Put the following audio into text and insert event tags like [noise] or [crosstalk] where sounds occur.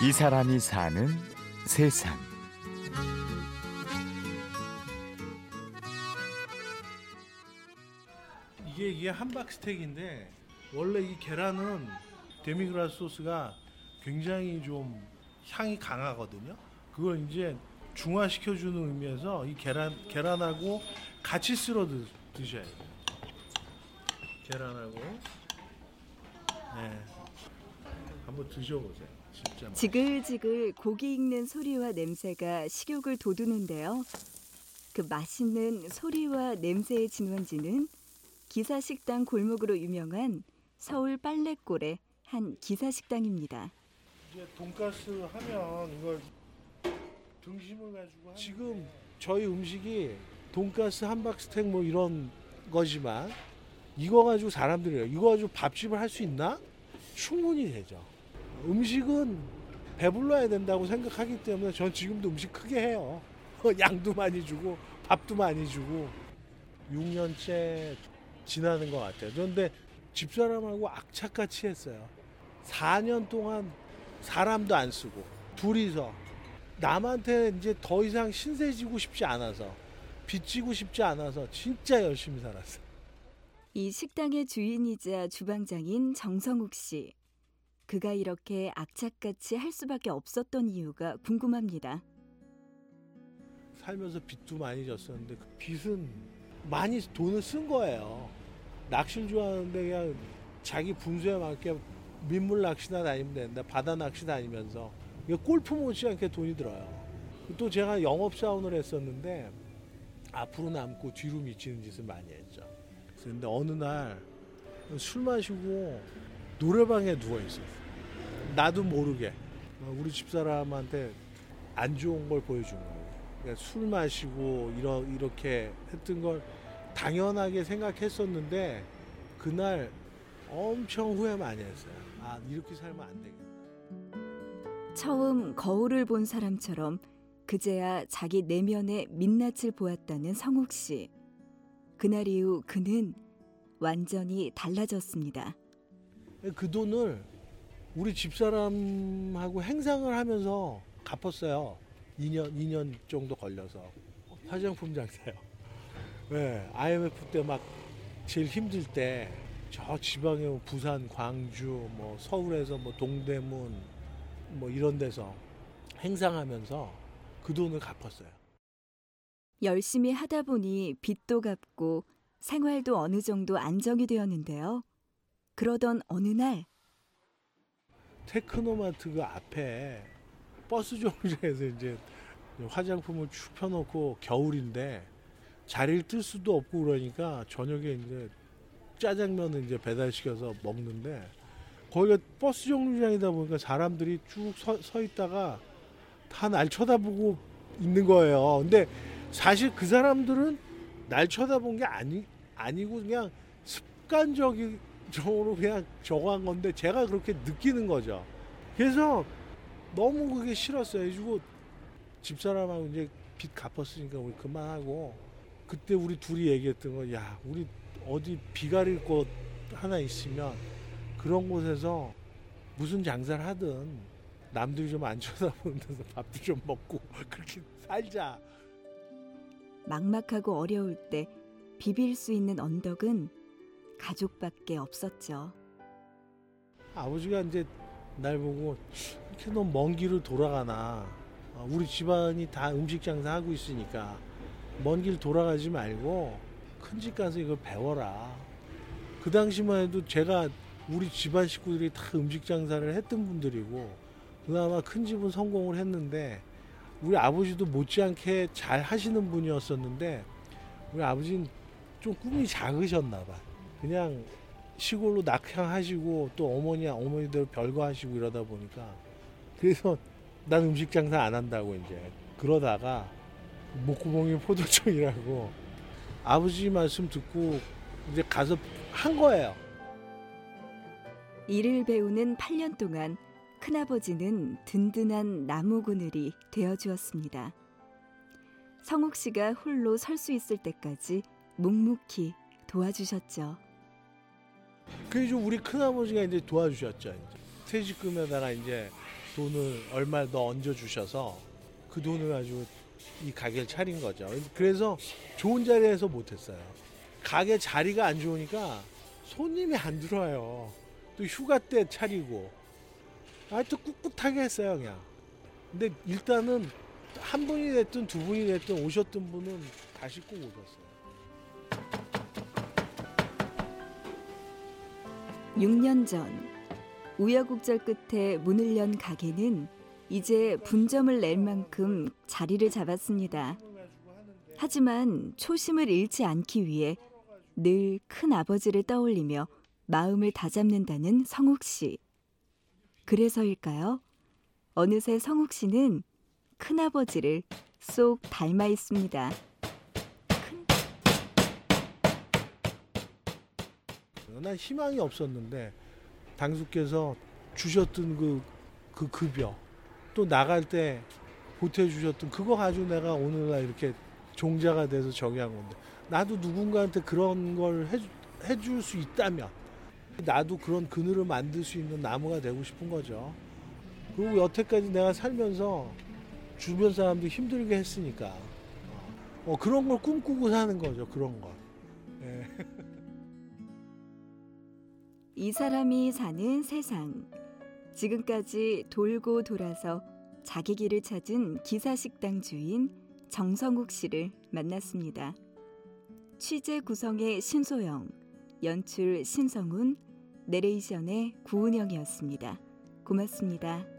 이 사람이 사는 세상. 이게 이게 함박 스테이크인데 원래 이 계란은 데미그라스 소스가 굉장히 좀 향이 강하거든요. 그걸 이제 중화시켜 주는 의미에서 이 계란 계란하고 같이 쓸어 드, 드셔야 돼요. 계란하고 네. 한번 드셔 보세요. 지글지글 고기 익는 소리와 냄새가 식욕을 돋우는데요. 그 맛있는 소리와 냄새의 진원지는 기사식당 골목으로 유명한 서울 빨래골의 한 기사식당입니다. 이제 돈가스 하면 이걸 등심을 가지고 지금 저희 음식이 돈가스 함박 스테이크 뭐 이런 거지만 이거 가지고 사람들이 이거 가지고 밥집을 할 수 있나? 충분히 되죠. 음식은 배불러야 된다고 생각하기 때문에 전 지금도 음식 크게 해요. [laughs] 양도 많이 주고 밥도 많이 주고 6년째 지나는 것 같아요. 그런데 집사람하고 악착같이 했어요. 4년 동안 사람도 안 쓰고 둘이서 남한테 이제 더 이상 신세 지고 싶지 않아서 빚지고 싶지 않아서 진짜 열심히 살았어요. 이 식당의 주인이자 주방장인 정성욱 씨. 그가 이렇게 악착같이 할 수밖에 없었던 이유가 궁금합니다. 살면서 빚도 많이 졌었는데 그 빚은 많이 돈을 쓴 거예요. 낚시를 좋아하는데 그냥 자기 분수에 맞게 민물 낚시나 다니면 된다. 바다 낚시 다니면서 골프 못지않게 돈이 들어요. 또 제가 영업 사원을 했었는데 앞으로 남고 뒤로 미치는 짓을 많이 했죠. 그런데 어느 날 술 마시고 노래방에 누워 있었어요. 나도 모르게 우리 집사람한테 안 좋은 걸 보여준 거예요. 그러니까 술 마시고 이러, 이렇게 했던 걸 당연하게 생각했었는데 그날 엄청 후회 많이 했어요. 아 이렇게 살면 안 되겠다. 처음 거울을 본 사람처럼 그제야 자기 내면의 민낯을 보았다는 성욱 씨. 그날 이후 그는 완전히 달라졌습니다. 그 돈을 우리 집사람하고 행상을 하면서 갚았어요. 2년 2년 정도 걸려서 화장품 장사요. [laughs] 네, IMF 때 막 제일 힘들 때 저 지방에 뭐 부산, 광주, 뭐 서울에서 뭐 동대문 뭐 이런 데서 행상하면서 그 돈을 갚았어요. 열심히 하다 보니 빚도 갚고 생활도 어느 정도 안정이 되었는데요. 그러던 어느 날 테크노마트 그 앞에 버스 정류장에서 이제 화장품을 쭉 펴놓고 겨울인데 자리를 뜰 수도 없고 그러니까 저녁에 이제 짜장면을 이제 배달시켜서 먹는데 거기가 버스 정류장이다 보니까 사람들이 쭉서서 있다가 다 날 쳐다보고 있는 거예요. 근데 사실 그 사람들은 날 쳐다본 게 아니 아니고 그냥 습관적 으로 그냥 저거 한 건데 제가 그렇게 느끼는 거죠. 그래서 너무 그게 싫었어요. 그래가지고 집사람하고 이제 빚 갚았으니까 우리 그만하고 그때 우리 둘이 얘기했던 거, 야, 우리 어디 비가릴 곳 하나 있으면 그런 곳에서 무슨 장사를 하든 남들이 좀 안 쳐다보는 데서 [laughs] 밥도 좀 먹고 [laughs] 그렇게 살자. 막막하고 어려울 때 비빌 수 있는 언덕은 가족밖에 없었죠. 아버지가 이제 날 보고 이렇게 너무 먼 길을 돌아가나. 어, 우리 집안이 다 음식 장사 하고 있으니까 먼 길 돌아가지 말고 큰 집 가서 이걸 배워라. 그 당시만 해도 제가 우리 집안 식구들이 다 음식 장사를 했던 분들이고 그나마 큰 집은 성공을 했는데 우리 아버지도 못지않게 잘 하시는 분이었었는데 우리 아버지는 좀 꿈이 작으셨나 봐. 그냥 시골로 낙향하시고 또 어머니 어머니대로 별거 하시고 이러다 보니까 그래서 난 음식 장사 안 한다고 이제 그러다가 목구멍이 포도청이라고 아버지 말씀 듣고 이제 가서 한 거예요. 일을 배우는 8년 동안 큰아버지는 든든한 나무 그늘이 되어 주었습니다. 성욱 씨가 홀로 설 수 있을 때까지 묵묵히 도와주셨죠. 그래서 우리 큰아버지가 이제 도와주셨죠. 이제 퇴직금에다가 이제 돈을 얼마 더 얹어 주셔서 그 돈을 가지고 이 가게를 차린 거죠. 그래서 좋은 자리에서 못했어요. 가게 자리가 안 좋으니까 손님이 안 들어와요. 또 휴가 때 차리고 하여튼 꿋꿋하게 했어요 그냥. 근데 일단은 한 분이 됐든 두 분이 됐든 오셨던 분은 다시 꼭 오셨어요. 6년 전 우여곡절 끝에 문을 연 가게는 이제 분점을 낼 만큼 자리를 잡았습니다. 하지만 초심을 잃지 않기 위해 늘 큰 아버지를 떠올리며 마음을 다잡는다는 성욱 씨. 그래서일까요? 어느새 성욱 씨는 큰 아버지를 쏙 닮아 있습니다. 난 희망이 없었는데 당수께서 주셨던 그, 그 급여 또 나갈 때 보태주셨던 그거 가지고 내가 오늘날 이렇게 종자가 돼서 저기 한 건데 나도 누군가한테 그런 걸 해주, 해줄 수 있다면 나도 그런 그늘을 만들 수 있는 나무가 되고 싶은 거죠. 그리고 여태까지 내가 살면서 주변 사람들 힘들게 했으니까 어, 그런 걸 꿈꾸고 사는 거죠. 그런 걸. 예. [laughs] 이 사람이 사는 세상. 지금까지 돌고 돌아서 자기 길을 찾은 기사식당 주인 정성욱 씨를 만났습니다. 취재 구성의 신소영, 연출 신성훈, 내레이션의 구은영이었습니다. 고맙습니다.